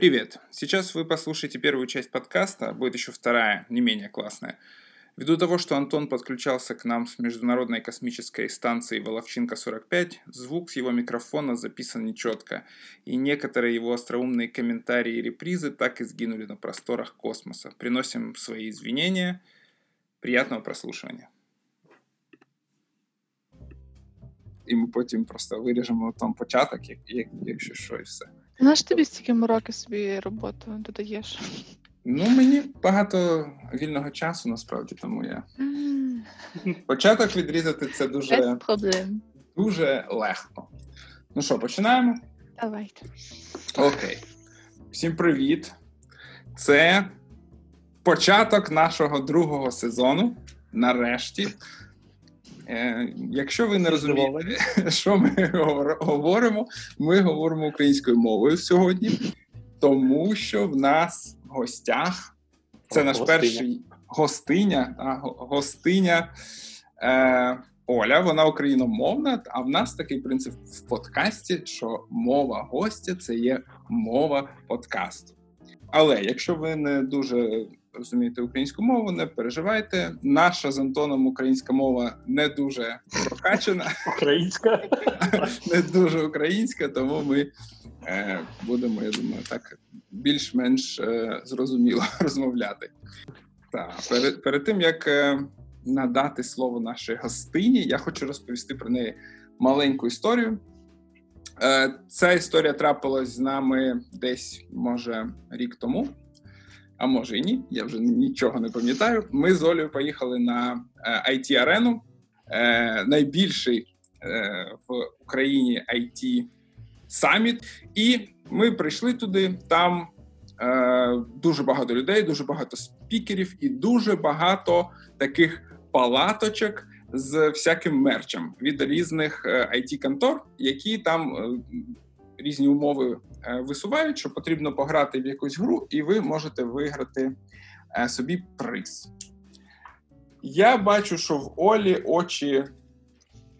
Привет! Сейчас вы послушаете первую часть подкаста, будет еще вторая, не менее классная. Ввиду того, что Антон подключался к нам с Международной космической станции Воловчинка-45, звук с его микрофона записан нечетко, и некоторые его остроумные комментарии и репризы так и сгинули на просторах космоса. Приносим свои извинения. Приятного прослушивания. І ми потім просто виріжемо там початок, як, як, якщо що, і все. Наш тобі стільки мороки собі роботу додаєш? Ну, мені багато вільного часу насправді, тому я. Початок відрізати це дуже, проблем. дуже легко. Ну що, починаємо? Давайте. Окей. Всім привіт. Це початок нашого другого сезону. Нарешті. Е, Якщо ви не розумієте, що ми говоримо, ми говоримо українською мовою сьогодні, тому що в нас в гостях це наш Гостиня. перший гостиня, а, гостиня е, Оля, вона україномовна, а в нас такий принцип в подкасті, що мова гостя це є мова подкасту. Але якщо ви не дуже розумієте українську мову, не переживайте. Наша з Антоном українська мова не дуже прокачана, Українська. не дуже українська, тому ми е, будемо, я думаю, так більш-менш е, зрозуміло розмовляти. Так, перед, перед тим як е, надати слово нашій гостині, я хочу розповісти про неї маленьку історію. Е, ця історія трапилась з нами десь, може, рік тому. А може і ні, я вже нічого не пам'ятаю. Ми з Олею поїхали на е, it арену е, найбільший е, в Україні it саміт. І ми прийшли туди. Там е, дуже багато людей, дуже багато спікерів і дуже багато таких палаточок з всяким мерчем від різних it контор які там е, різні умови е, висувають, що потрібно пограти в якусь гру, і ви можете виграти е, собі приз. Я бачу, що в Олі очі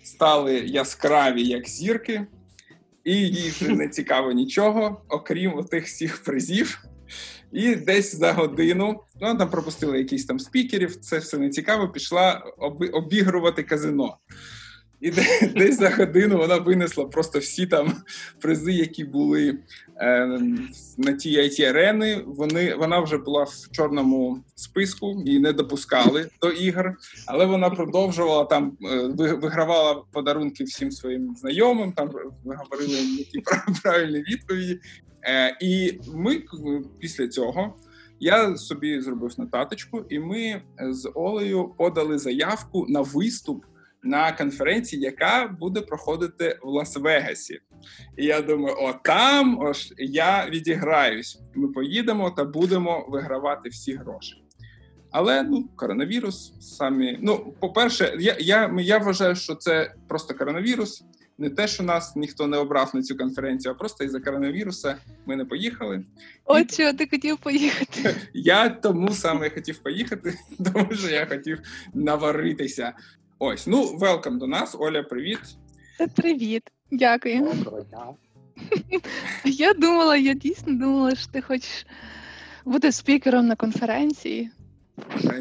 стали яскраві, як зірки, і їй вже не цікаво нічого, окрім тих всіх призів. І десь за годину, ну там пропустила якісь там спікерів, це все не цікаво, пішла обігрувати казино. І десь за годину вона винесла просто всі там призи, які були е, на тій it арени. Вони вона вже була в чорному списку, її не допускали до ігор, але вона продовжувала там е, вигравала подарунки всім своїм знайомим. Там говорили які правильні відповіді. Е, і ми після цього. Я собі зробив нотаточку, і ми з Олею подали заявку на виступ на конференції, яка буде проходити в Лас-Вегасі. І я думаю, о, там ось я відіграюсь. Ми поїдемо та будемо вигравати всі гроші. Але ну, коронавірус самі. Ну, по-перше, я, я, я вважаю, що це просто коронавірус. Не те, що нас ніхто не обрав на цю конференцію, а просто із-за коронавіруса ми не поїхали. От чого ти хотів поїхати? Я тому саме хотів поїхати, тому що я хотів наваритися. Ось, ну, велкам до нас. Оля, привіт. Привіт. Дякую. Доброго дня. Я думала, я дійсно думала, що ти хочеш бути спікером на конференції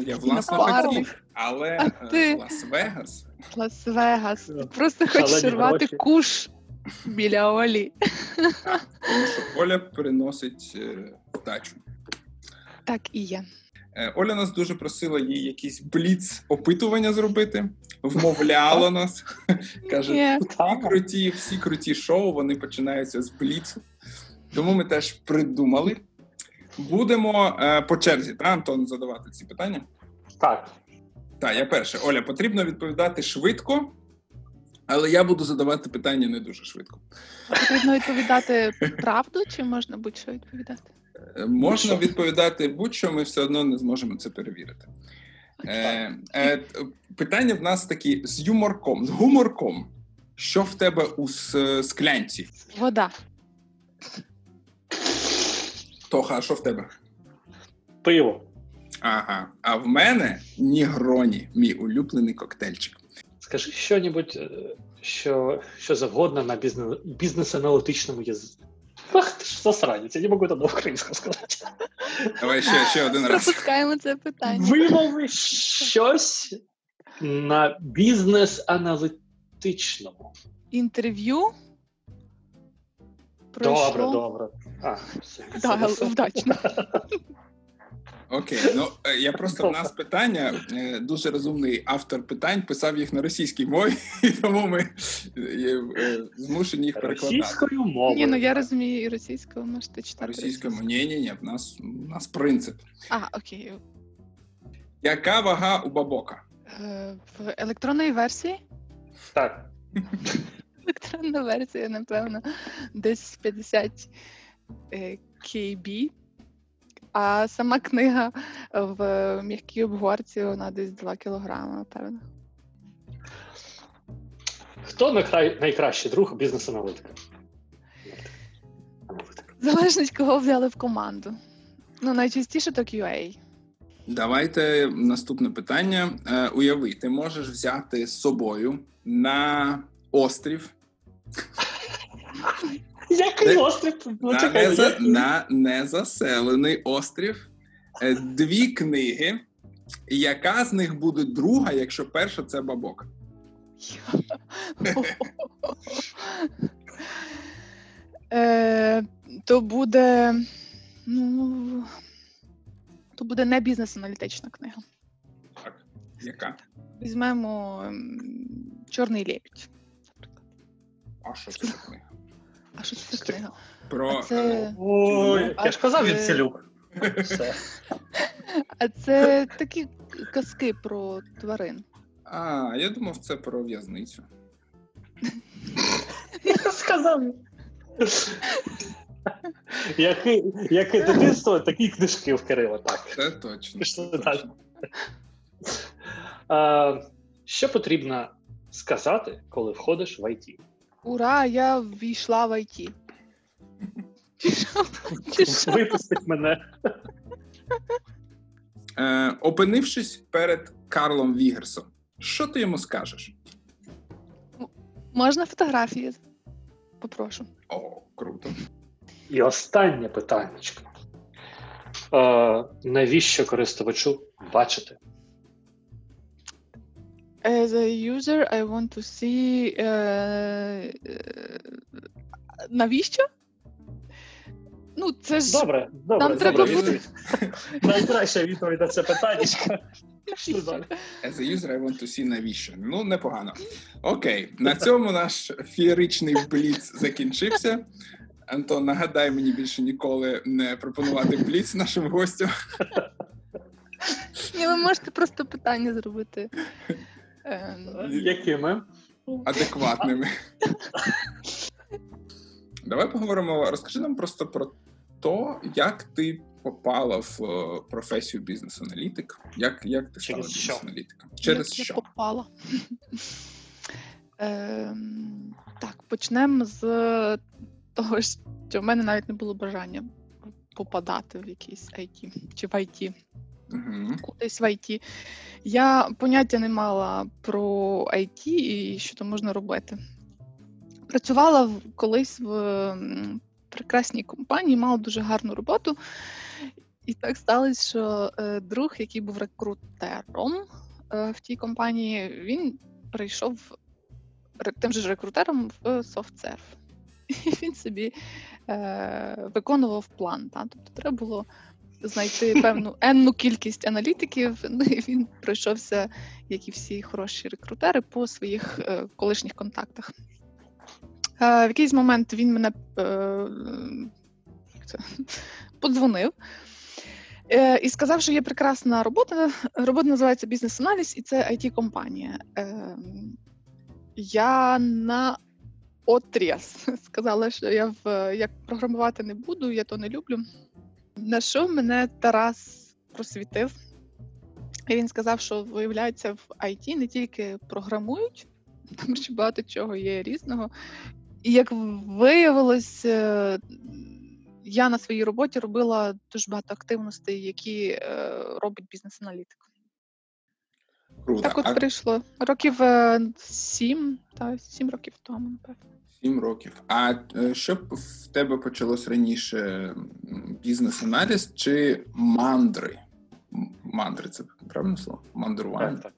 Я власне хотів, але А е, ти? Лас-Вегас. Лас-Вегас. Ти Ну, просто хочеш рвати куш біля Олі. Тому що Оля приносить е, вдачу. Так і є. Е, Оля нас дуже просила їй якісь бліц опитування зробити, вмовляла нас. Каже, всі круті, всі круті шоу вони починаються з бліцу. Тому ми теж придумали. Будемо е, по черзі, та, Антон, задавати ці питання. Так, Так, я перше. Оля, потрібно відповідати швидко, але я буду задавати питання не дуже швидко. Потрібно відповідати правду, чи можна будь-що відповідати? Е, Можна Будь-що. відповідати будь-що, ми все одно не зможемо це перевірити. Е, е, питання в нас такі з юморком, з гуморком. Що в тебе у с- склянці? Вода. Тоха, а що в тебе? пиво. Ага. А в мене Нігроні, мій улюблений коктейльчик. Скажи що-небудь, е, що, що завгодно на бізнес, бізнес-аналітичному язиці. Ах, ти ж засранець, я не можу тоді українською сказати. Давай ще, ще один раз. Пропускаємо це питання. Вимови щось на бізнес-аналітичному. Інтерв'ю. Добре, Пройшло. добре. А, все, Да, все, все. вдачно. Окей, ну е, я просто в нас питання. е, Дуже розумний автор питань писав їх на російській мові, і тому ми е, змушені їх перекладати. Російською мовою. Ні, ну я розумію і російською, можете читати. Російською ні, ні, ні, в нас, у нас принцип. А, окей. Яка вага у бабока? В електронній версії. Так. Електронна версія, напевно, десь 50 е, KB. А сама книга в м'якій обгорці вона десь 2 кілограми, напевно. Хто найкра- найкращий друг бізнес-аналітика? Аналітика. Залежить, кого взяли в команду. Ну, найчастіше то QA. Давайте наступне питання. Е, Уяви, ти можеш взяти з собою на острів Який Не- острів? Ну, на, чекай, неза, який? на незаселений острів е, дві книги. Яка з них буде друга, якщо перша це бабок? Е, То буде. Ну. То буде не бізнес-аналітична книга. Так. Яка? Візьмемо ем, Чорний лебідь. А що це за книга? А що це за книга? Про А це, Ой, я ж казав це- від селюк. Все. а це такі казки про тварин. А, я думав, це про в'язницю. Я сказав. Яке, яке дитинство, такі книжки в Кирила. Так. Це точно. Пішли Це далі. точно. А, що потрібно сказати, коли входиш в IT? Ура, я ввійшла в IT. Випустить мене. Е, опинившись перед Карлом Вігерсом, що ти йому скажеш? Можна фотографії? Попрошу. О, круто. І останнє питання. А, навіщо користувачу бачити? As a user, I want to see. е, навіщо? Ну, це ж Добре, добре, Нам добре. треба буде- відповідь. Найкраща відповідь на це питання. As a user, I want to see навіщо. Ну, непогано. Окей, на цьому наш феєричний бліц закінчився. Антон, нагадай мені більше ніколи не пропонувати бліц нашим гостям. Ні, ви можете просто питання зробити. Е, Якими? адекватними. Давай поговоримо. Розкажи нам просто про те, як ти попала в е, професію бізнес-аналітик. Як, як ти стала Через бізнес-аналітиком? Через як що? я попала. Ем, так, почнемо з того, що в мене навіть не було бажання попадати в якийсь IT чи в IT. Угу. кудись в IT. Я поняття не мала про IT і що там можна робити. Працювала колись в прекрасній компанії, мала дуже гарну роботу. І так сталося, що е, друг, який був рекрутером е, в тій компанії, він прийшов тим же рекрутером в SoftServe. І він собі е, виконував план. Та? Тобто треба було знайти певну енну кількість аналітиків. Ну і він пройшовся, як і всі хороші рекрутери, по своїх е, колишніх контактах. Е, в якийсь момент він мене е, подзвонив. І сказав, що є прекрасна робота. Робота називається бізнес-аналіз, і це it компанія я на отріз сказала, що я в як програмувати не буду, я то не люблю. На що мене Тарас просвітив? І він сказав, що виявляється, в IT не тільки програмують, там ще багато чого є різного. І як виявилось, е, я на своїй роботі робила дуже багато активностей, які е, робить бізнес-аналітик. Круто. Так от А прийшло років е, сім, та сім років тому, напевно. Сім років. А е, що б в тебе почалось раніше? Бізнес-аналіз чи мандри? Мандри це правильне слово? Мандрування? Так, так.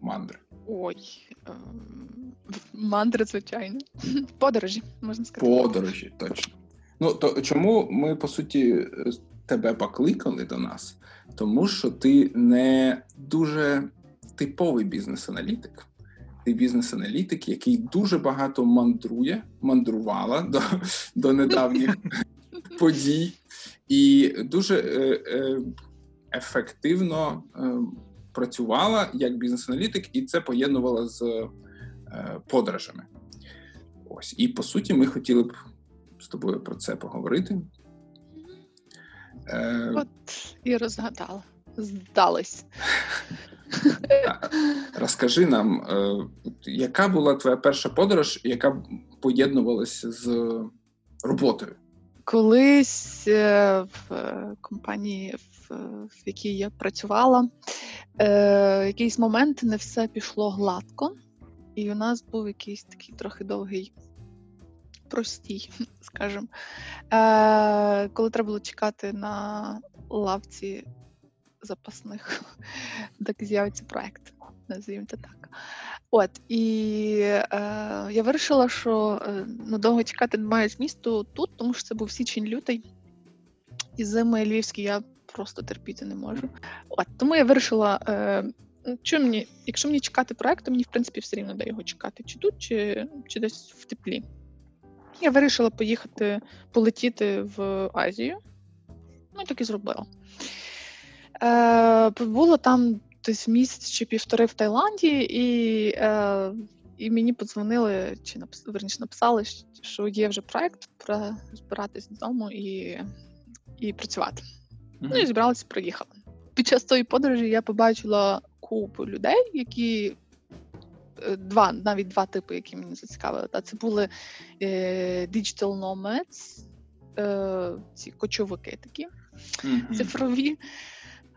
Мандри. Ой, ем, мандри, звичайно. Подорожі, можна сказати. Подорожі, точно. Ну то чому ми по суті тебе покликали до нас? Тому що ти не дуже типовий бізнес-аналітик. Ти бізнес-аналітик, який дуже багато мандрує, мандрувала до до недавніх подій, і дуже е, е, ефективно е, працювала як бізнес-аналітик, і це поєднувала з е, подорожами. Ось і по суті, ми хотіли б з тобою про це поговорити. Е, От і розгадала. Здалось. Розкажи нам, е, яка була твоя перша подорож, яка поєднувалася з роботою? Колись е, в компанії, в якій я працювала, в якийсь момент не все пішло гладко, і у нас був якийсь такий трохи довгий простій, скажімо. Е, Коли треба було чекати на лавці запасних, так з'явиться проект, називаємо це так. От, і е, я вирішила, що е, ну, довго чекати немає змісту тут, тому що це був січень-лютий, і зими львівські я просто терпіти не можу. От, Тому я вирішила. Е, що мені, якщо мені чекати проект, то мені в принципі все рівно де його чекати, чи тут, чи чи десь в теплі. Я вирішила поїхати полетіти в Азію. Ну, так і зробила. Е, Було там десь місяць чи півтори в Таїланді, і е, і мені подзвонили, чи напис, верніше написали, що є вже проект про збиратись додому і і працювати. Mm-hmm. Ну і зібралася, приїхала. Під час тої подорожі я побачила купу людей, які Е, два, навіть два типи, які мені зацікавили. Та Це були е, digital nomads, е, ці кочовики такі mm-hmm. цифрові.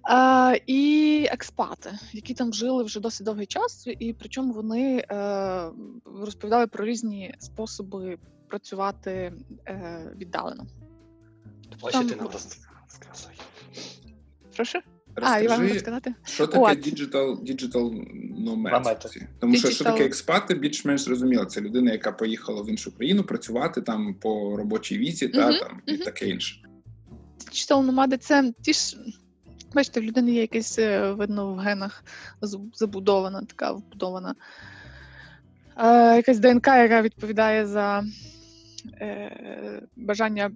Е, і експати, які там жили вже досить довгий час, і причому вони е, розповідали про різні способи працювати е, віддалено. Тобто, там... ти нам розказуй. Прошу? Розкажи, а, я сказати. Що таке digital, digital nomad? Тому що що таке експати, більш-менш зрозуміло. Це людина, яка поїхала в іншу країну працювати там по робочій візі, та uh-huh, там uh-huh. і таке інше. Digital nomad и — це ті ж. Бачите, в людини є якесь, е, видно, в генах забудована, така вбудована е, якась ДНК, яка відповідає за е, бажання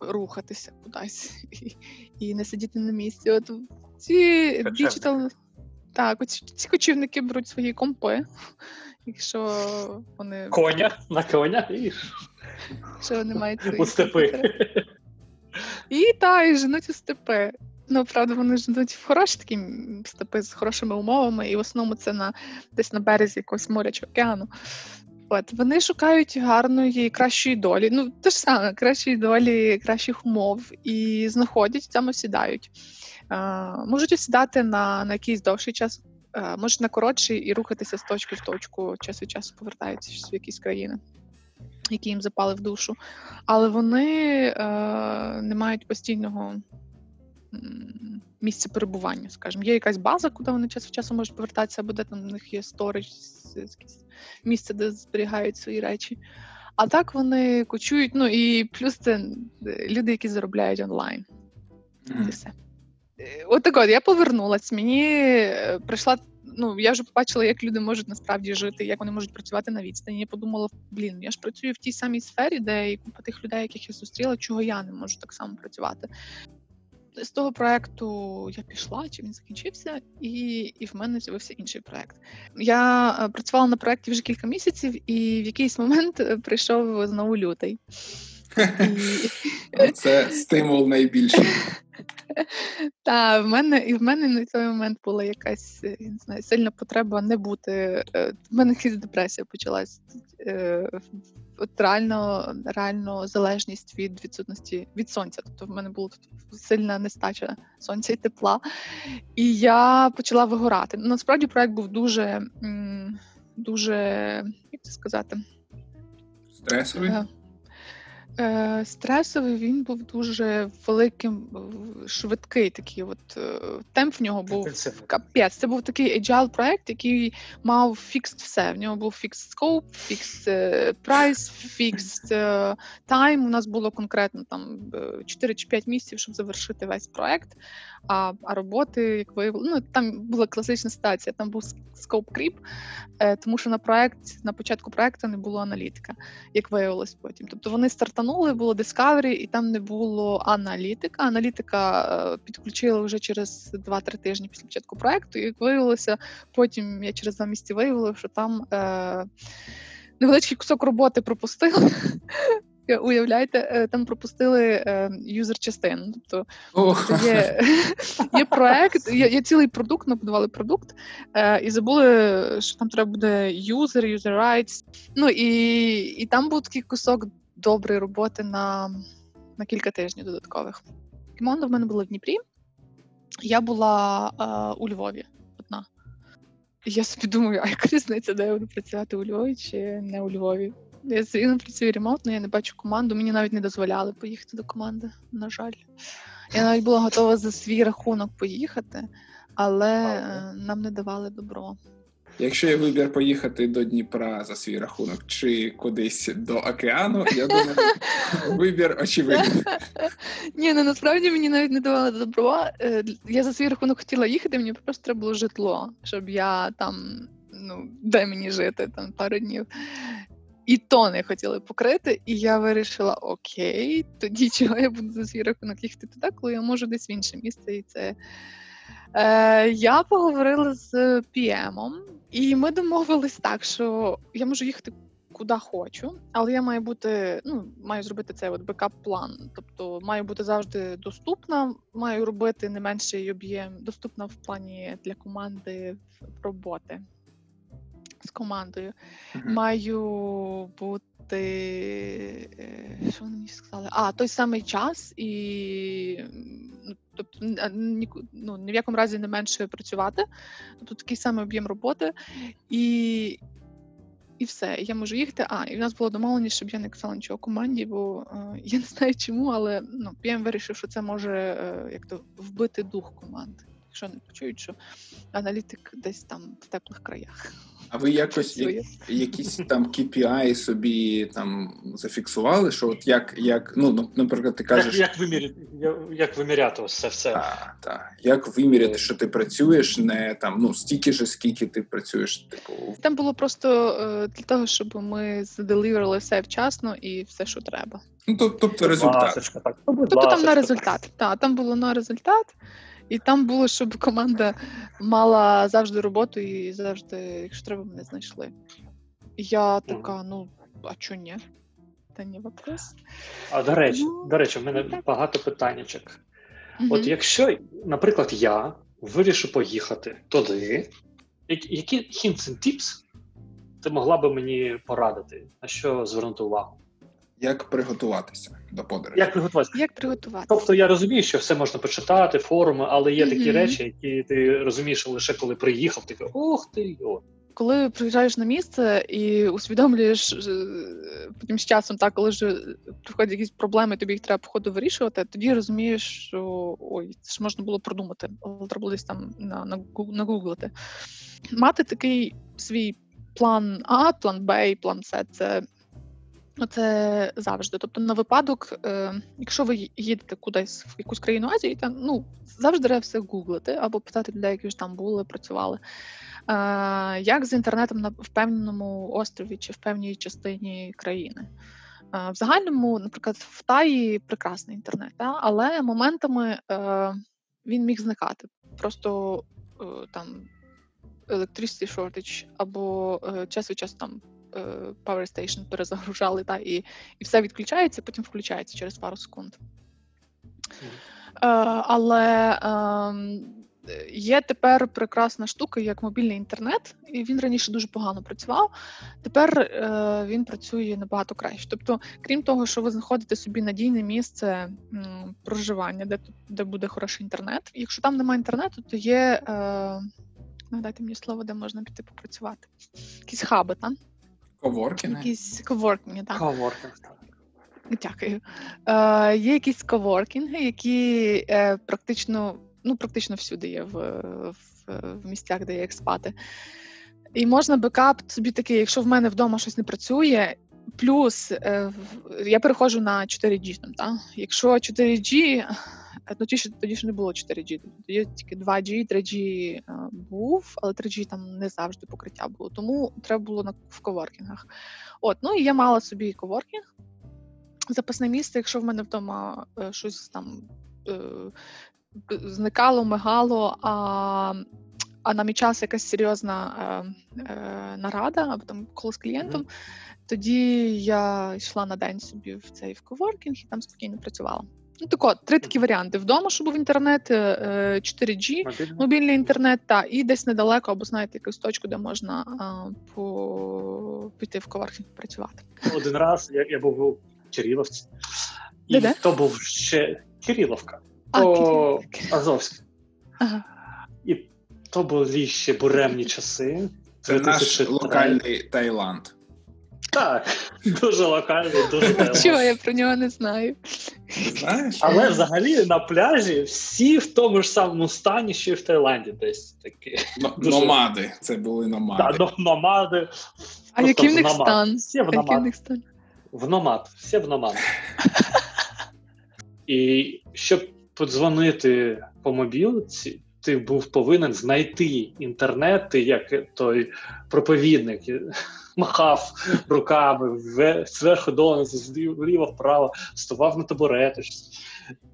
рухатися кудись і, і не сидіти на місці. От ці digital. Так, ці кочівники беруть свої компи, якщо вони. Коня на коня і що вони мають у степи. І так, і женуть у степи. Ну, правда, вони женуть в хороші такі степи з хорошими умовами, і в основному це на десь на березі якогось моря чи океану. От вони шукають гарної, кращої долі. Ну, те ж саме, кращої долі, кращих умов, і знаходять там осідають. Можуть осідати на на якийсь довший час, можуть на коротший і рухатися з точки в точку, час від часу повертаються в якісь країни, які їм запали в душу. Але вони е, не мають постійного місця перебування, скажімо. Є якась база, куди вони час від часу можуть повертатися, або де там в них є сторич, місце, де зберігають свої речі. А так вони кочують. Ну і плюс це люди, які заробляють онлайн. Mm-hmm. все. Е, от так от я повернулась. Мені е, прийшла. Ну, я вже побачила, як люди можуть насправді жити, як вони можуть працювати на відстані. Я подумала, блін, я ж працюю в тій самій сфері, де і купа тих людей, яких я зустріла, чого я не можу так само працювати. З того проекту я пішла, чи він закінчився, і і в мене з'явився інший проект. Я е, працювала на проекті вже кілька місяців, і в якийсь момент прийшов знову лютий. Це стимул найбільший. Так, в мене і в мене на той момент була якась я не знаю, сильна потреба не бути. Е, в мене якась депресія почалась. Е, от реально реально залежність від відсутності від сонця. Тобто в мене була тут сильна нестача сонця і тепла. І я почала вигорати. Насправді проект був дуже, дуже, як це сказати, Стресовий? Е, Стресовий він був дуже великим, швидкий такий. От е, темп в нього був капець. Це був такий agile проект, який мав fixed все. В нього був scope, fixed е, price, fixed time. У нас було конкретно там 4 чи 5 місяців, щоб завершити весь проект. А а роботи, як виявилося, ну там була класична ситуація. Там був scope creep, тому що на проект на початку проекту не було аналітика, як виявилось потім. Тобто вони стартували стартанули, було Discovery, і там не було аналітика. Аналітика е, підключила вже через 2-3 тижні після початку проекту. І як виявилося, потім я через два місяці виявила, що там е, невеличкий кусок роботи пропустили. Уявляєте, е, там пропустили юзер частину. Тобто oh. є є проект, є, є цілий продукт, ми будували продукт, е, і забули, що там треба буде юзер, user rights. Ну і і там був такий кусок доброї роботи на на кілька тижнів додаткових. Команда в мене була в Дніпрі. Я була е, у Львові одна. я собі думаю, а яка різниця, де я буду працювати у Львові чи не у Львові? Я все працюю ремонтно, я не бачу команду. Мені навіть не дозволяли поїхати до команди, на жаль. Я навіть була готова за свій рахунок поїхати, але е, нам не давали добро. Якщо є вибір поїхати до Дніпра за свій рахунок чи кудись до океану, я думаю, вибір очевидний. Ні, ну насправді мені навіть не давали добро. Е, я за свій рахунок хотіла їхати, мені просто треба було житло, щоб я там, ну, де мені жити там пару днів. І то не хотіли покрити, і я вирішила: окей, тоді чого я буду за свій рахунок їхати туди, коли я можу десь в інше місце. І це Е, Я поговорила з PM, і ми домовились так, що я можу їхати куди хочу, але я маю бути, ну маю зробити цей от бекап-план. Тобто маю бути завжди доступна, маю робити не менший об'єм, доступна в плані для команди роботи з командою. Mm-hmm. Маю бути. Е, що вони мені сказали? А, той самий час і тобто ну, ні в якому разі не менше працювати, тобто такий самий об'єм роботи, і і все. Я можу їхати. А, і в нас було домовленість, щоб я не казала нічого команді, бо е, я не знаю чому, але ну, PM вирішив, що це може е, як то вбити дух команди. Якщо не почують, що аналітик десь там в теплих краях. А ви якось я, якісь там KPI собі там зафіксували? Що от як, як ну, наприклад, ти кажеш. Як як, виміряти як виміряти все все? Так, так. Як виміряти, що ти працюєш, не там ну стільки ж, скільки ти працюєш, типу. Там було просто е, для того, щоб ми заделіверили все вчасно і все, що треба. Ну, тобто результат. Так. Тобто там на результат. Так, там було на результат. І там було, щоб команда мала завжди роботу і завжди, якщо треба, мене знайшли. Я така, ну, а чого ні? Та ні вопрос. А до речі, ну, до речі, в мене так. багато питаннячок. Угу. От якщо, наприклад, я вирішу поїхати туди, які hints and tips ти могла би мені порадити, на що звернути увагу? Як приготуватися до подорожі? Як приготуватися? Як приготуватися? Тобто я розумію, що все можна почитати, форуми, але є mm-hmm. такі речі, які ти розумієш лише коли приїхав, ти ох ти о. Коли приїжджаєш на місце і усвідомлюєш е, потім з часом, так коли ж приходять якісь проблеми, тобі їх треба походу вирішувати, тоді розумієш, що ой, це ж можна було продумати, але треба десь там на, на, нагуглити. Мати такий свій план А, план Б і план С це це завжди. Тобто, на випадок, е, якщо ви їдете кудись в якусь країну Азії, то ну завжди треба все гуглити або питати людей, які ж там були, працювали. Е, як з інтернетом на впевненому острові чи в певній частині країни? Е, в загальному, наприклад, в Таї прекрасний інтернет, та? але моментами е, він міг зникати. Просто е, там electricity shortage або е, час від часу там Power Station перезагружали, та, і і все відключається, потім включається через пару секунд. Е, Але е, є тепер прекрасна штука, як мобільний інтернет, і він раніше дуже погано працював. Тепер е, він працює набагато краще. Тобто, крім того, що ви знаходите собі надійне місце проживання, де де буде хороший інтернет. Якщо там немає інтернету, то є. Е, Нагадайте мені слово, де можна піти попрацювати. Якісь хаби, там? Коворкінги? Якісь коворкінги, так. Коворкінг, так. Дякую. Е, Є якісь коворкінги, які е, практично ну, практично всюди є в, в, в місцях, де є експати. І можна бекап собі такий, якщо в мене вдома щось не працює. Плюс е, я переходжу на 4G. Там, та? Якщо 4G, ну ті, тоді ж не було 4G, тоді тільки 2G, 3G е, був, але 3G там не завжди покриття було. Тому треба було на в коворкінгах. От, ну і я мала собі коворкінг. Запасне місце, якщо в мене вдома е, щось там е, зникало, мигало, а а намічалася якась серйозна е, е, нарада або там коло з клієнтом, mm-hmm. тоді я йшла на день собі в цей в коворкінг і там спокійно працювала. Ну, тако, три такі варіанти: вдома, щоб був інтернет, 4G, мобільний, мобільний інтернет, та і десь недалеко, або знаєте, якусь точку, де можна а, по... піти в коворкінг працювати. Один раз я я був у Кириловці, і Де-де? то був ще Кириловка, по Азовськ. Ага. І то були ще буремні часи. Це наш локальний Таїланд. Так, дуже локальний, дуже Таїланд. Чого я про нього не знаю. Знаєш? Але взагалі на пляжі всі в тому ж самому стані, що і в Таїланді десь такі. Дуже... Номади. Це були номади. Так, номади. А який в них стан? Всі в номад. В номад. Всі в номад. І щоб подзвонити по мобілці, ти був повинен знайти інтернет, ти як той проповідник махав руками зверху донизу, вліво вправо, ставав на табурети,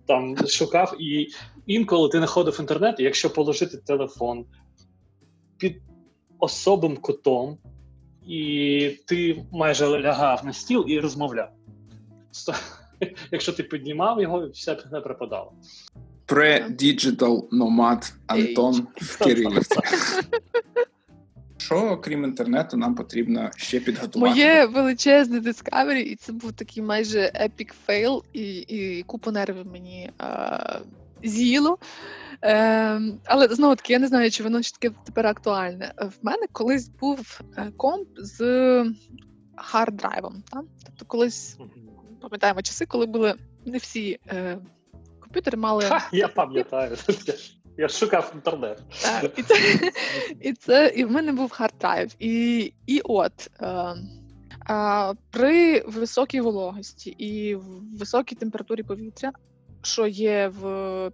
там шукав, і інколи ти знаходив інтернет, і якщо положити телефон під особим кутом, і ти майже лягав на стіл і розмовляв. Якщо ти піднімав його, все пропадало. Pre-digital nomad Антон в Кирилівці. Що, крім інтернету, нам потрібно ще підготувати? Моє величезне Discovery, і це був такий майже epic фейл, і і купу нервів мені е, з'їло. Е, Але знову таки, я не знаю, чи воно ще таке тепер актуальне. В мене колись був е, комп з хард-драйвом. Тобто, колись пам'ятаємо часи, коли були не всі. Е, комп'ютери мали. Ха, я пам'ятаю. Я шукав інтернет. Так, І це, і, це, і в мене був хард-драйв. І і от е, е, при високій вологості і високій температурі повітря, що є в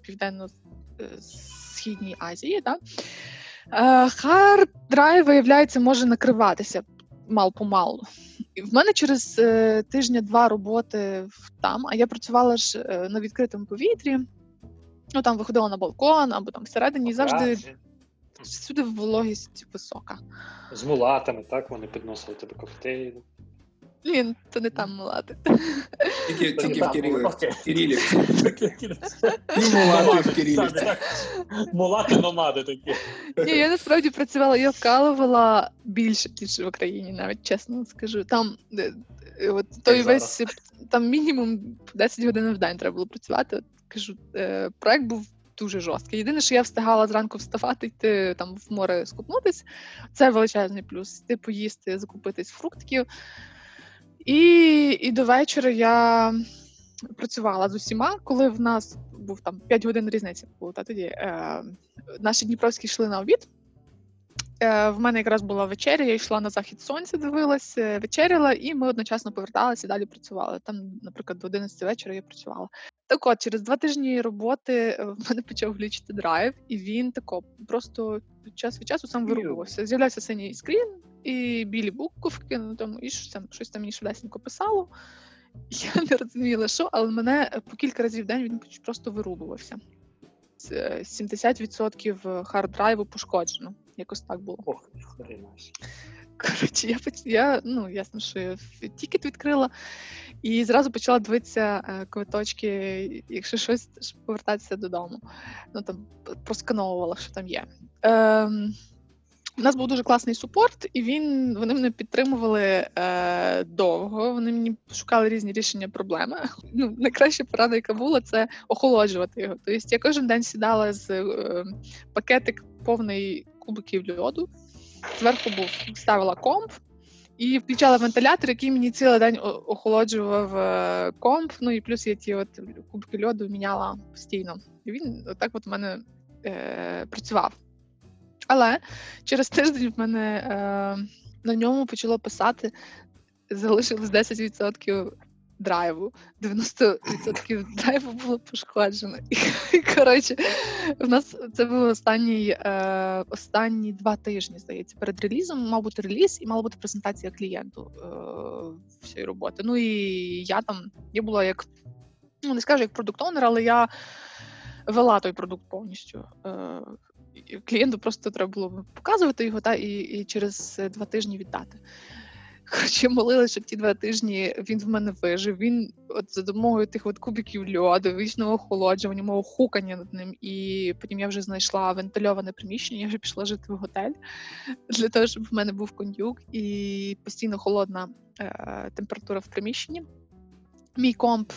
Південно-Східній Азії, да, е, хард-драйв, виявляється, може накриватися мал-помалу. В мене через е, тижня-два роботи там, а я працювала ж е, на відкритому повітрі. Ну там виходила на балкон або там всередині, і завжди всюди вологість висока. З мулатами, так? Вони підносили тебе коктейль. Ні, то не там мулати. Тільки тільки в Кирилівці. І мулати в Кирилівці. Мулати номади такі. Ні, я насправді працювала, я вкалувала більше, ніж в Україні, навіть чесно скажу. Там от той весь там мінімум 10 годин в день треба було працювати. От, кажу, е, проект був дуже жорсткий. Єдине, що я встигала зранку вставати, йти там в море скупнутись. Це величезний плюс. Йти поїсти, закупитись фруктиків. І і до вечора я працювала з усіма, коли в нас був там 5 годин різниці. Було, та тоді е, наші Дніпровські йшли на обід. Е, В мене якраз була вечеря, я йшла на захід сонця, дивилася, е, вечеряла, і ми одночасно поверталися і далі працювали. Там, наприклад, до 11 вечора я працювала. Так от, через два тижні роботи е, в мене почав глючити драйв, і він тако просто час від часу сам вирубувався. З'являвся синій screen і білі буковки, ну там і щось там щось там мені швидесенько писало. Я не розуміла, що, але мене е, по кілька разів в день він просто вирубувався. 70% хард-драйву пошкоджено. Якось так було. Ох, Коротше, я я ну ясно, що я ticket відкрила і зразу почала дивитися е, квиточки, якщо щось повертатися додому. Ну там проскановувала, що там є. Ем, у нас був дуже класний супорт, і він вони мене підтримували е, довго. Вони мені шукали різні рішення проблеми. Ну, Найкраща порада, яка була, це охолоджувати його. Тобто я кожен день сідала з е, пакетик повний кубиків льоду. Зверху був ставила комп і включала вентилятор, який мені цілий день охолоджував е, комп. Ну і плюс я ті от кубки льоду міняла постійно. І він отак от в мене е, працював. Але через тиждень в мене е, на ньому почало писати, залишилось 10% драйву. 90% драйву було пошкоджено. І, і коротше, в нас це був останній е, останні два тижні, здається. Перед релізом мав бути реліз і мала бути презентація клієнту е, всієї роботи. Ну і я там я була як ну не скажу як продукт-онер, але я вела той продукт повністю. Е, Клієнту просто треба було показувати його та і, і через два тижні віддати. Коротше, молилася, щоб ті два тижні він в мене вижив. Він от за допомогою тих от кубиків льоду, вічного охолоджування, мого хукання над ним. І потім я вже знайшла вентильоване приміщення. Я вже пішла жити в готель для того, щоб в мене був кондюк і постійно холодна е- температура в приміщенні. Мій комп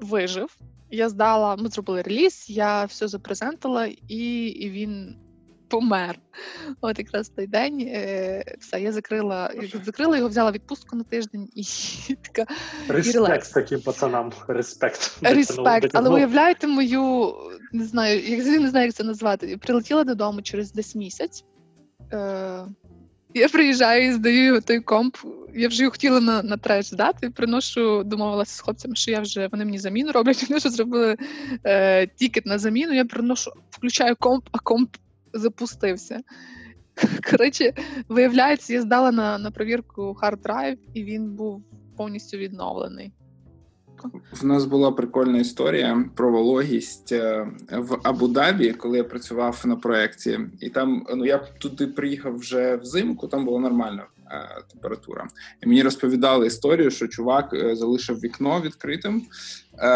вижив. Я здала, ми зробили реліз, я все запрезентила, і, і він помер. От якраз той день е, все, я закрила закрила його, взяла відпустку на тиждень і така. Респект і таким пацанам. Респект. Респект. Але уявляєте мою, не знаю, як не знаю, як це назвати. Прилетіла додому через десь місяць. Е, я приїжджаю і здаю той комп. Я вже його хотіла на на треш здати. Приношу, домовилася з хлопцями, що я вже вони мені заміну роблять. Вони вже зробили е, тікет на заміну. Я приношу, включаю комп, а комп запустився. Коротше, виявляється, я здала на на провірку hard drive, і він був повністю відновлений. В нас була прикольна історія про вологість е, в Абу-Дабі, коли я працював на проєкті. І там ну я туди приїхав вже взимку, там була нормальна е, температура. І мені розповідали історію, що чувак е, залишив вікно відкритим е,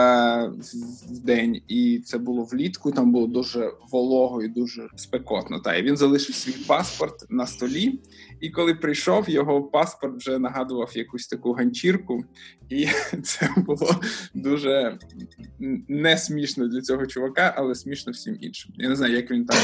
в день, і це було влітку. Там було дуже волого і дуже спекотно. Та і він залишив свій паспорт на столі. І коли прийшов, його паспорт вже нагадував якусь таку ганчірку, і це було дуже не смішно для цього чувака, але смішно всім іншим. Я не знаю, як він там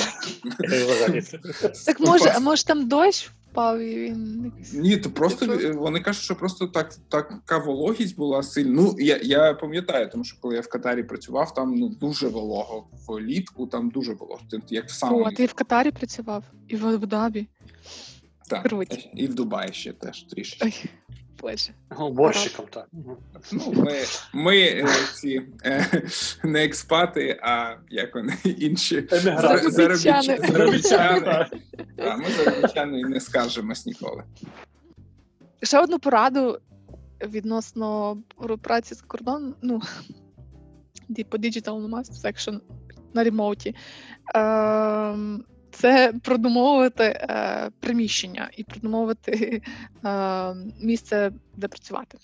так може, а може там дощ впав і він ні, то просто вони кажуть, що просто так така вологість була сильна. Ну я я пам'ятаю, тому що коли я в Катарі працював, там ну дуже волого влітку, там дуже було. Як самому... О, ти в Катарі працював і в Абу-Дабі. Так, Круть. і в Дубаї ще теж трішки. Ой, Боже. Уборщиком, так. Ну, Ми ми е, ці е, не експати, а як вони інші заробітчани. Ми заробітчани і не скаржимось ніколи. Ще одну пораду відносно праці з кордоном, ну, по Digital Master Section на ремоуті. Ем, це продумовувати е, приміщення і продумовувати е, місце, де працювати.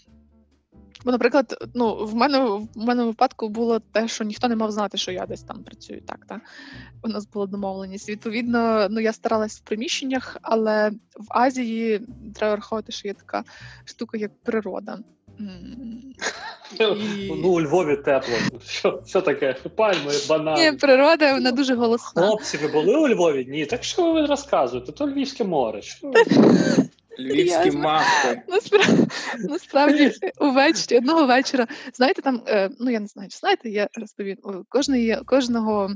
Бо, наприклад, ну, в мене в мене випадку було те, що ніхто не мав знати, що я десь там працюю. Так, так. У нас була домовленість. Відповідно, ну я старалась в приміщеннях, але в Азії треба враховувати, що є така штука, як природа. Ну, у Львові тепло. Що що таке? Пальми, банани. Ні, природа вона дуже голосна. Хлопці, ви були у Львові? Ні, так що ви розказуєте? То Львівське море. Що? Львівські мавки. Насправді, насправді увечері, одного вечора. Знаєте, там, е, ну я не знаю, чи знаєте, я розповім. Кожної, кожного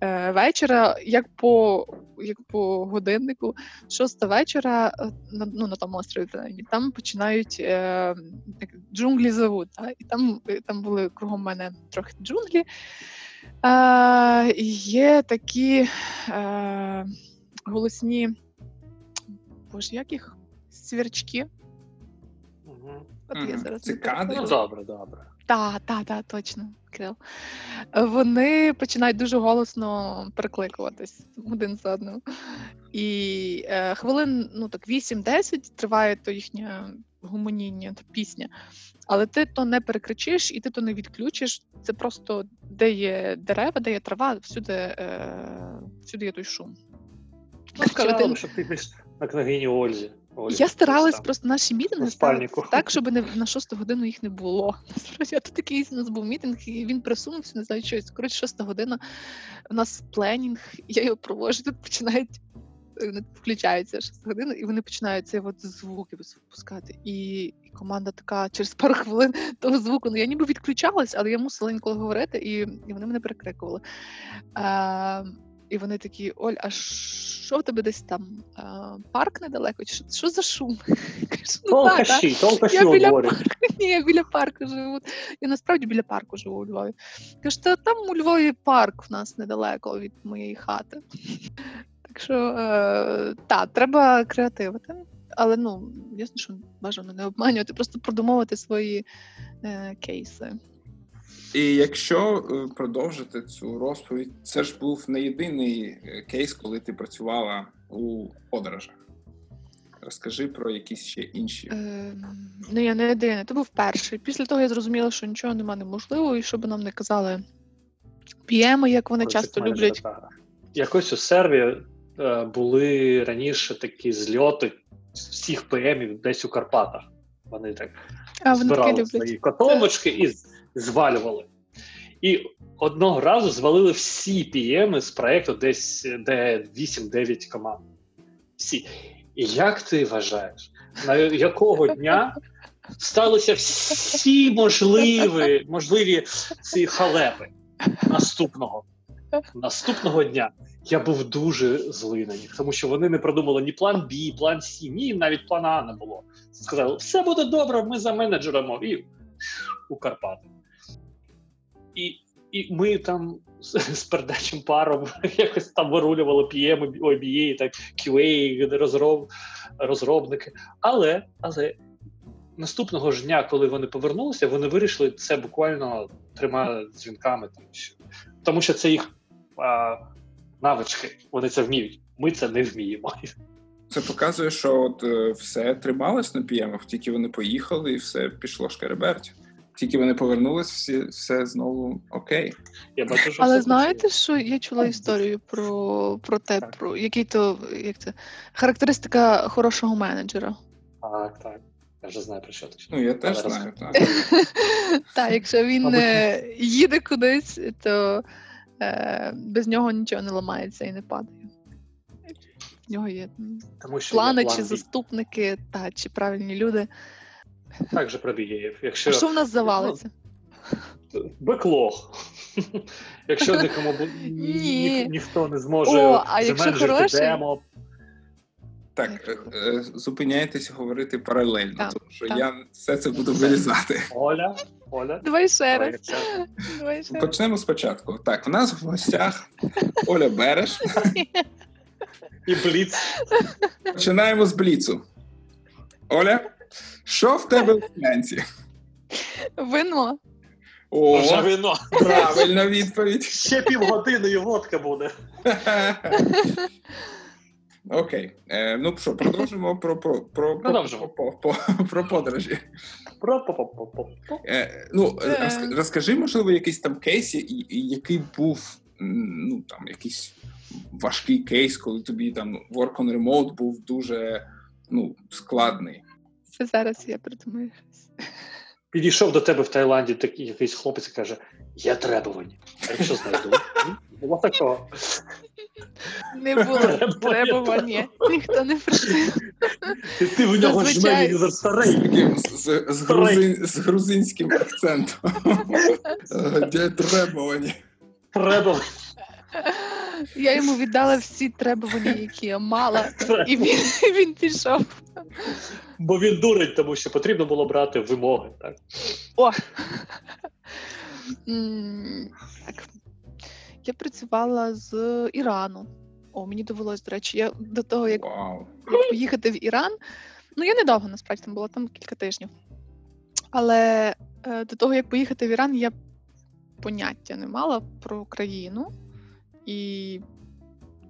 е, вечора, як по як по годиннику, шоста вечора е, на ну, на тому острові, там починають е, джунглі зовуть. Та? І там там були кругом мене трохи джунглі. Е, Є такі е, голосні. Боже, як їх свірчки. Угу. От я зараз Цикади? Ну, добре, добре. Так, так, так, точно, Крил. Вони починають дуже голосно перекликуватись один за одним. І е, хвилин ну так 8-10 триває то їхнє гумоніння, та пісня. Але ти то не перекричиш і ти то не відключиш. Це просто де є дерева, де є трава, всюди е, всюди є той шум. Ну, Хотіла, щоб ти на княгині Ользі. Олі, я старалась просто наші мітинги ставити так, щоб не на шосту годину їх не було. Насправді, тут такий у нас був мітинг, і він присунувся, не знаю щось. Коротше, шоста година. У нас пленінг, я його провожу. Тут починають вони включаються 6 годин, і вони починають цей от звуки випускати. І, і команда така через пару хвилин того звуку. Ну я ніби відключалась, але я мусила інколи говорити, і і вони мене перекрикували. Е, і вони такі: Оль, а що в тебе десь там а, парк недалеко? Чи що, що за шум? Толкаші, толкаші я біля парку. Ні, я біля парку живу. Я насправді біля парку живу у Львові. Кажу, та там у Львові парк в нас недалеко від моєї хати. Так що е, так, треба креативити. Але ну, ясно, що бажано не обманювати, просто продумовувати свої е, кейси. І якщо е, продовжити цю розповідь, це ж був не єдиний е, кейс, коли ти працювала у подорожах. Розкажи про якісь ще інші. Е, Ну, я не єдиний, це був перший. Після того я зрозуміла, що нічого нема неможливого, і щоб нам не казали п'ємо, як вони часто люблять. Якось у Сербії е, були раніше такі зльоти всіх ПМів десь у Карпатах. Вони так а, збирали вони свої котомочки і звалювали. І одного разу звалили всі пієми з проєкту, десь де 8-9 команд. Всі. І як ти вважаєш, на якого дня сталися всі можливі можливі ці халепи наступного наступного дня? Я був дуже злий на них, тому що вони не продумали ні план Б, план С, ні навіть плана А не було. Сказали, все буде добре, ми за менеджером і у Карпати. І і ми там з, з передачим паром якось там вирулювали PM, OBA, так QA, розроб, розробники. Але але наступного ж дня, коли вони повернулися, вони вирішили це буквально трьома дзвінками. Що, тому що це їх а, навички, вони це вміють. Ми це не вміємо. Це показує, що от е, все трималось на п'ємах, тільки вони поїхали, і все пішло шкереберть тільки вони повернулись, всі все знову окей. Я бачу, що Але знаєте, що я чула історію про про те, так. про який то як це характеристика хорошого менеджера. Так, так. Я вже знаю про що ти. Ну, я теж знаю, так. Так, якщо він не їде кудись, то е, без нього нічого не ламається і не падає. В нього є Тому що плани є план чи заступники, та, чи правильні люди. Так же пробігаєв. Якщо... А що в нас завалиться? Беклог. Якщо нікому ні. ні, ніхто не зможе О, а якщо хороший... демо. Так, е, е, зупиняйтесь говорити паралельно, так, тому що так. я все це буду вирізати. Оля, Оля. Давай ще раз. Давай ще Почнемо спочатку. Так, в нас в гостях Оля Береш. І Бліц. Починаємо з Бліцу. Оля? Що в тебе в склянці? Вино. О, Вже вино. Правильна відповідь. Ще півгодини і водка буде. Окей. Е, Ну що, продовжимо про про, про, продовжимо. про, про, про подорожі. Про по, по, по, по. Е, Ну, е. розкажи, можливо, якийсь там кейс, який був ну, там, якийсь важкий кейс, коли тобі там work on remote був дуже ну, складний. Це зараз я придумаю щось. Підійшов до тебе в Таїланді такий якийсь хлопець і каже: Є требування. А якщо знайду? Було такого. Не було требування. Ніхто не просив. Ти в нього жмені за старий. З грузинським акцентом. Де требування? Требування. Я йому віддала всі требування, які я мала, і він він пішов. Бо він дурить, тому що потрібно було брати вимоги. так? О! Так. Я працювала з Ірану. О, мені довелось, до речі, я до того, як wow. поїхати в Іран. Ну, я недовго насправді там була там кілька тижнів. Але е, до того, як поїхати в Іран, я поняття не мала про країну і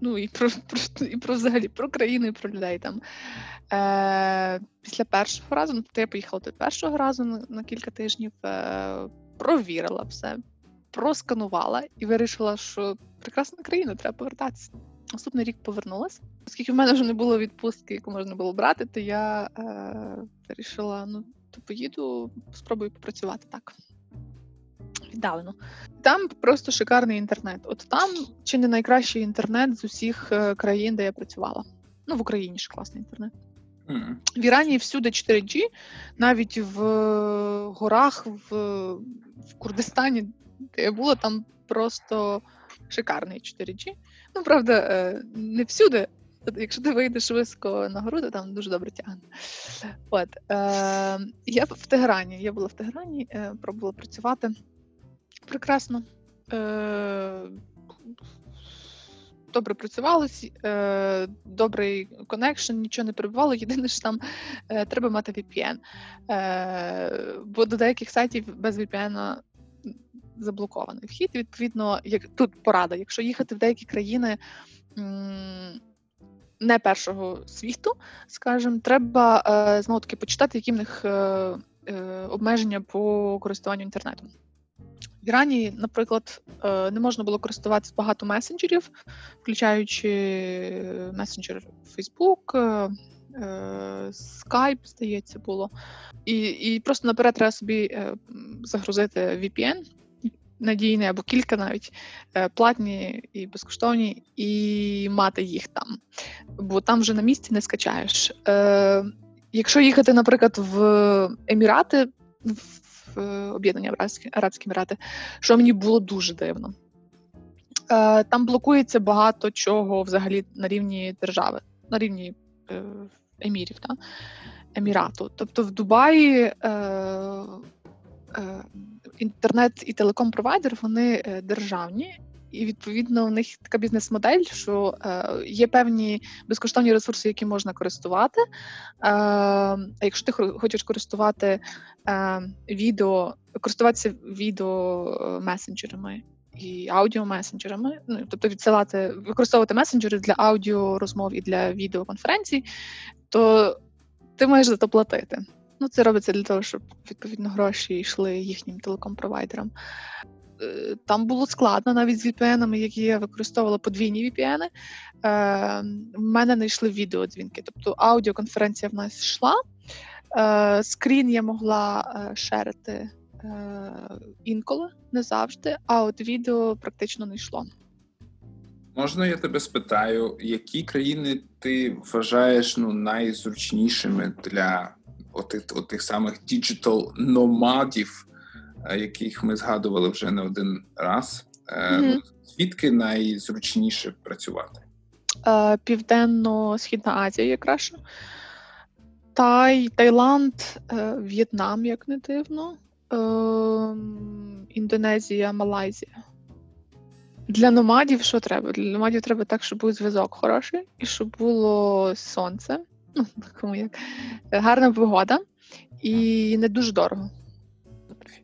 ну, і про про, і про взагалі про країну, і про людей там. Е, Після першого разу, ну тобто я поїхала до першого разу на, на кілька тижнів, е, провірила все, просканувала і вирішила, що прекрасна країна, треба повертатися. Наступний рік повернулася. Оскільки в мене вже не було відпустки, яку можна було брати, то я е, вирішила: ну, то поїду, спробую попрацювати так віддалено. Там просто шикарний інтернет. От там чи не найкращий інтернет з усіх е, країн, де я працювала. Ну, в Україні ж класний інтернет. В Ірані всюди 4G, навіть в горах, в в Курдистані, де я була, там просто шикарний 4G. Ну, правда, е, не всюди. Якщо ти вийдеш високо на гору, то там дуже добре тягне. От, е, Я в Тегерані. Я була в Тегерані, е, пробувала працювати прекрасно. Е, Добре працювалось, е, добрий connection, нічого не перебивало. Єдине, що там е, треба мати VPN. Е, Бо до деяких сайтів без VPN заблокований вхід. Відповідно, як тут порада, якщо їхати в деякі країни не першого світу, скажімо, треба знову таки почитати, які в них обмеження по користуванню інтернетом. В Ірані, наприклад, не можна було користуватися багато месенджерів, включаючи месенджер Facebook, Skype, здається, було. І і просто наперед треба собі загрузити VPN, надійний або кілька навіть е, платні і безкоштовні, і мати їх там, бо там вже на місці не скачаєш. Е, Якщо їхати, наприклад, в Емірати, Об'єднані Арабські, Емірати, що мені було дуже дивно. Е, Там блокується багато чого взагалі на рівні держави, на рівні е, емірів, та? Емірату. Тобто в Дубаї. Е, е інтернет і телеком-провайдер вони е, державні. І відповідно у них така бізнес-модель, що е, є певні безкоштовні ресурси, які можна користувати. Е, а якщо ти хочеш користувати е, відео, користуватися відео е, месенджерами і аудіомесенджерами, ну тобто відсилати, використовувати месенджери для аудіо розмов і для відеоконференцій, то ти маєш за це платити. Ну, це робиться для того, щоб відповідно гроші йшли їхнім телеком-провайдерам. Е, там було складно навіть з VPN-ами, які я використовувала подвійні VPN. Е, в мене не йшли відеодзвінки. Тобто аудіоконференція в нас йшла. Е, screen я могла share ити інколи, не завжди, а от відео практично не йшло. Можна я тебе спитаю, які країни ти вважаєш ну, найзручнішими для отих, отих самих digital nomad ів, е, яких ми згадували вже не один раз. Mm-hmm. Звідки найзручніше працювати? Е, Південно-Східна Азія якраз. Тай, Таїланд, В'єтнам, як не дивно, Індонезія, Малайзія. Для номадів що треба? Для номадів треба так, щоб був зв'язок хороший і щоб було сонце ну, як гарна погода і не дуже дорого.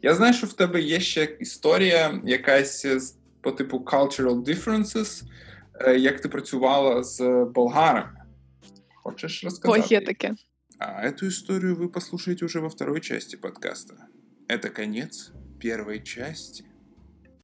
Я знаю, що в тебе є ще історія, якась по типу cultural differences, е, як ти працювала з болгарами. Хочеш рассказать? Ой, є таке. А эту историю вы послушаете уже во второй части подкаста. Это конец первой части.